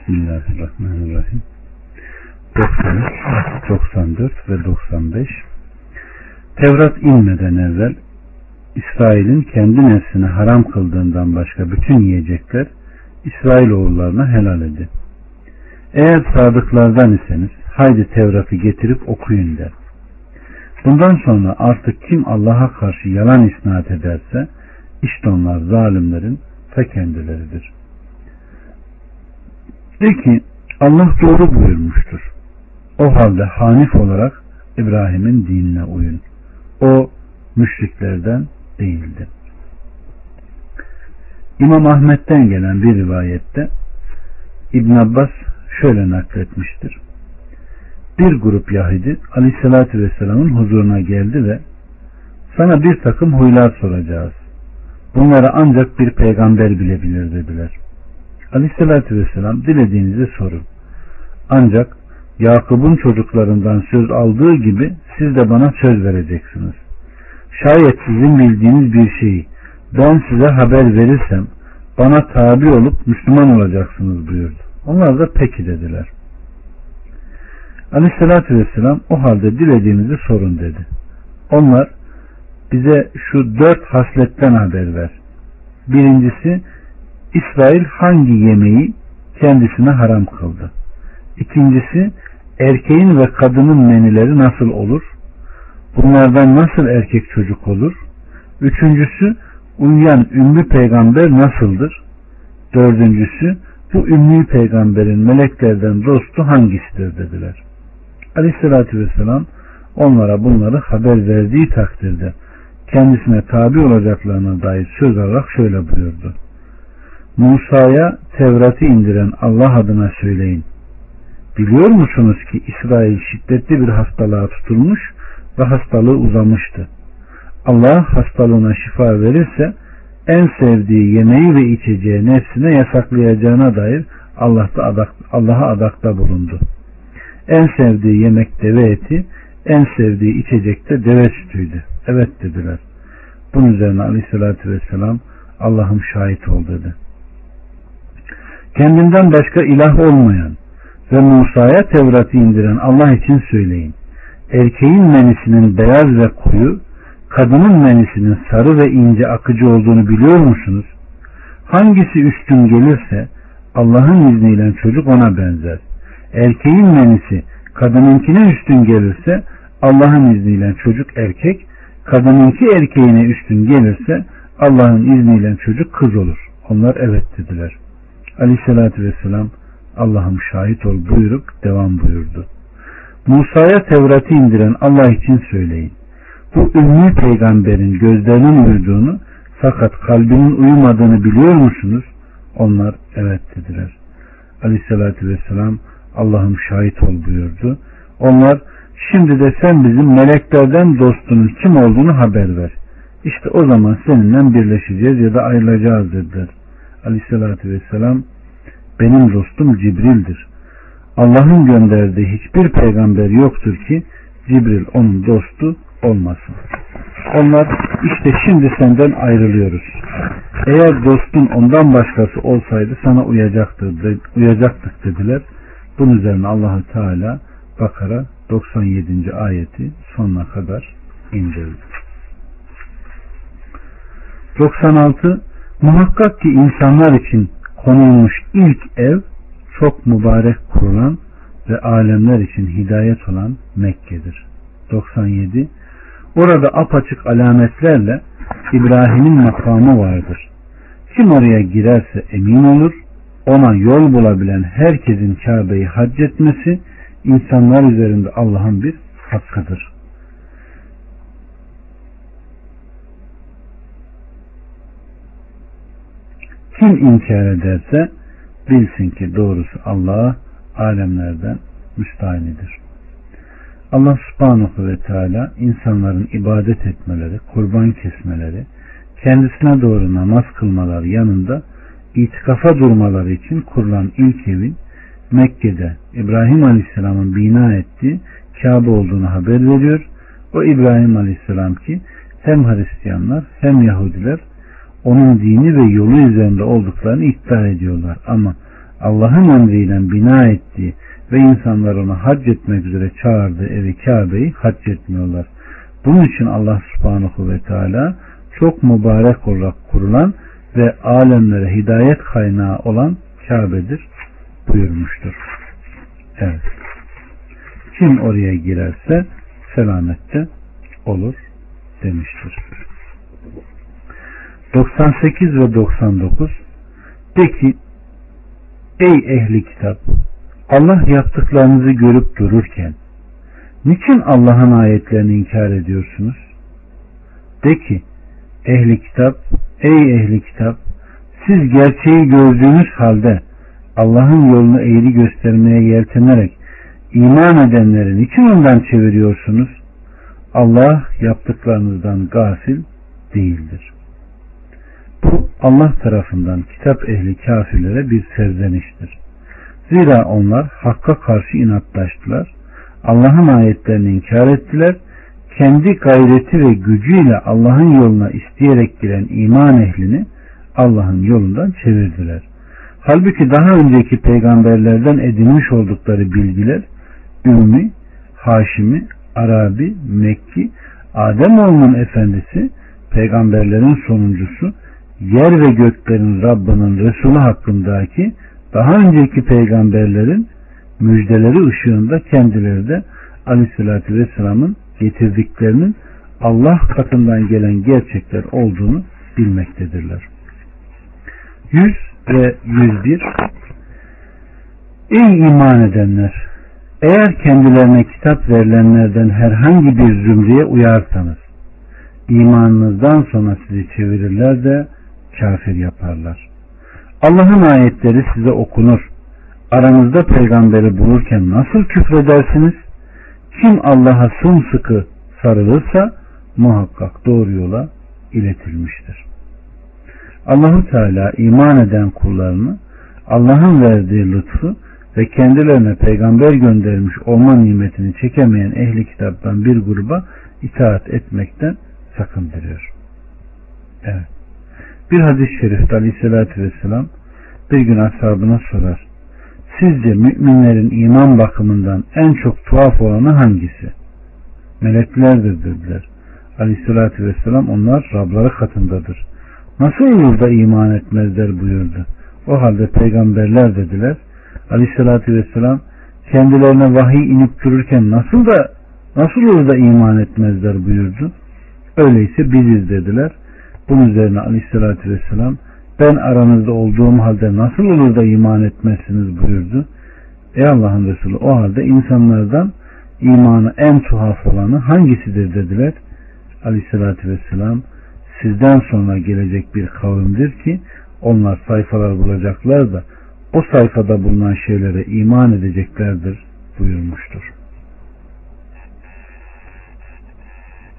Bismillahirrahmanirrahim. 93, 94 ve 95 Tevrat inmeden evvel İsrail'in kendi nefsine haram kıldığından başka bütün yiyecekler İsrail oğullarına helal edi. Eğer sadıklardan iseniz haydi Tevrat'ı getirip okuyun der. Bundan sonra artık kim Allah'a karşı yalan isnat ederse işte onlar zalimlerin ta kendileridir. De ki Allah doğru buyurmuştur. O halde hanif olarak İbrahim'in dinine uyun. O müşriklerden değildi. İmam Ahmet'ten gelen bir rivayette İbn Abbas şöyle nakletmiştir. Bir grup Yahudi Aleyhisselatü Vesselam'ın huzuruna geldi ve sana bir takım huylar soracağız. Bunları ancak bir peygamber bilebilir dediler. Aleyhisselatü Vesselam dilediğinizi sorun. Ancak Yakup'un çocuklarından söz aldığı gibi siz de bana söz vereceksiniz. Şayet sizin bildiğiniz bir şeyi ben size haber verirsem bana tabi olup Müslüman olacaksınız buyurdu. Onlar da peki dediler. Aleyhissalatü vesselam o halde dilediğinizi sorun dedi. Onlar bize şu dört hasletten haber ver. Birincisi İsrail hangi yemeği kendisine haram kıldı. İkincisi erkeğin ve kadının menileri nasıl olur? Bunlardan nasıl erkek çocuk olur? Üçüncüsü uyuyan ümmü peygamber nasıldır? Dördüncüsü bu ümmü peygamberin meleklerden dostu hangisidir dediler. Aleyhissalatü vesselam onlara bunları haber verdiği takdirde kendisine tabi olacaklarına dair söz alarak şöyle buyurdu. Musa'ya Tevrat'ı indiren Allah adına söyleyin. Biliyor musunuz ki İsrail şiddetli bir hastalığa tutulmuş ve hastalığı uzamıştı. Allah hastalığına şifa verirse en sevdiği yemeği ve içeceği nefsine yasaklayacağına dair Allah'ta adak, Allah'a adakta bulundu. En sevdiği yemek deve eti, en sevdiği içecek de deve sütüydü. Evet dediler. Bunun üzerine aleyhissalatü vesselam Allah'ım şahit ol dedi. Kendinden başka ilah olmayan ve Musa'ya Tevrat'ı indiren Allah için söyleyin. Erkeğin menisinin beyaz ve koyu, kadının menisinin sarı ve ince akıcı olduğunu biliyor musunuz? Hangisi üstün gelirse Allah'ın izniyle çocuk ona benzer. Erkeğin menisi kadınınkine üstün gelirse Allah'ın izniyle çocuk erkek, kadınınki erkeğine üstün gelirse Allah'ın izniyle çocuk kız olur. Onlar evet dediler. Aleyhissalatü vesselam Allah'ım şahit ol buyurup devam buyurdu. Musa'ya Tevrat'ı indiren Allah için söyleyin. Bu ümmi peygamberin gözlerinin uyuduğunu fakat kalbinin uyumadığını biliyor musunuz? Onlar evet dediler. Aleyhissalatü vesselam Allah'ım şahit ol buyurdu. Onlar şimdi de sen bizim meleklerden dostunun kim olduğunu haber ver. İşte o zaman seninle birleşeceğiz ya da ayrılacağız dediler. Aleyhissalatü vesselam benim dostum Cibril'dir. Allah'ın gönderdiği hiçbir peygamber yoktur ki Cibril onun dostu olmasın. Onlar işte şimdi senden ayrılıyoruz. Eğer dostun ondan başkası olsaydı sana uyacaktı, uyacaktık dediler. Bunun üzerine Allahü Teala Bakara 97. ayeti sonuna kadar indirdi. 96 Muhakkak ki insanlar için konulmuş ilk ev çok mübarek kurulan ve alemler için hidayet olan Mekke'dir. 97 Orada apaçık alametlerle İbrahim'in makamı vardır. Kim oraya girerse emin olur, ona yol bulabilen herkesin Kabe'yi hac etmesi insanlar üzerinde Allah'ın bir hakkıdır. Kim inkar ederse bilsin ki doğrusu Allah alemlerden müstahinidir. Allah subhanahu ve teala insanların ibadet etmeleri, kurban kesmeleri, kendisine doğru namaz kılmaları yanında itikafa durmaları için kurulan ilk evin Mekke'de İbrahim Aleyhisselam'ın bina ettiği Kabe olduğunu haber veriyor. O İbrahim Aleyhisselam ki hem Hristiyanlar hem Yahudiler onun dini ve yolu üzerinde olduklarını iddia ediyorlar. Ama Allah'ın emriyle bina ettiği ve insanlar ona hac etmek üzere çağırdığı evi Kabe'yi hac etmiyorlar. Bunun için Allah subhanahu ve teala çok mübarek olarak kurulan ve alemlere hidayet kaynağı olan Kabe'dir buyurmuştur. Evet. Kim oraya girerse selamette olur demiştir. 98 ve 99 De ki Ey ehli kitap Allah yaptıklarınızı görüp dururken niçin Allah'ın ayetlerini inkar ediyorsunuz? De ki ehli kitap ey ehli kitap siz gerçeği gördüğünüz halde Allah'ın yolunu eğri göstermeye yeltenerek iman edenlerin için ondan çeviriyorsunuz? Allah yaptıklarınızdan gafil değildir. Bu Allah tarafından kitap ehli kafirlere bir serzeniştir. Zira onlar hakka karşı inatlaştılar. Allah'ın ayetlerini inkar ettiler. Kendi gayreti ve gücüyle Allah'ın yoluna isteyerek giren iman ehlini Allah'ın yolundan çevirdiler. Halbuki daha önceki peygamberlerden edinmiş oldukları bilgiler Ümmi, Haşimi, Arabi, Mekki, Ademoğlunun efendisi, peygamberlerin sonuncusu, yer ve göklerin Rabbinin Resulü hakkındaki daha önceki peygamberlerin müjdeleri ışığında kendileri de Aleyhisselatü Vesselam'ın getirdiklerinin Allah katından gelen gerçekler olduğunu bilmektedirler. 100 ve 101 Ey iman edenler! Eğer kendilerine kitap verilenlerden herhangi bir zümreye uyarsanız, imanınızdan sonra sizi çevirirler de kafir yaparlar. Allah'ın ayetleri size okunur. Aranızda peygamberi bulurken nasıl küfredersiniz? Kim Allah'a sımsıkı sarılırsa muhakkak doğru yola iletilmiştir. Allahu Teala iman eden kullarını Allah'ın verdiği lütfu ve kendilerine peygamber göndermiş olma nimetini çekemeyen ehli kitaptan bir gruba itaat etmekten sakındırıyor. Evet. Bir hadis-i şerifte aleyhissalatü vesselam bir gün ashabına sorar. Sizce müminlerin iman bakımından en çok tuhaf olanı hangisi? Meleklerdir dediler. Aleyhissalatü vesselam onlar Rabları katındadır. Nasıl olur da iman etmezler buyurdu. O halde peygamberler dediler. Aleyhissalatü vesselam kendilerine vahiy inip dururken nasıl da nasıl olur da iman etmezler buyurdu. Öyleyse biziz dediler. Bunun üzerine aleyhissalatü vesselam ben aranızda olduğum halde nasıl olur da iman etmezsiniz buyurdu. Ey Allah'ın Resulü o halde insanlardan imanı en tuhaf olanı hangisidir dediler. Aleyhissalatü vesselam sizden sonra gelecek bir kavimdir ki onlar sayfalar bulacaklar da o sayfada bulunan şeylere iman edeceklerdir buyurmuştur.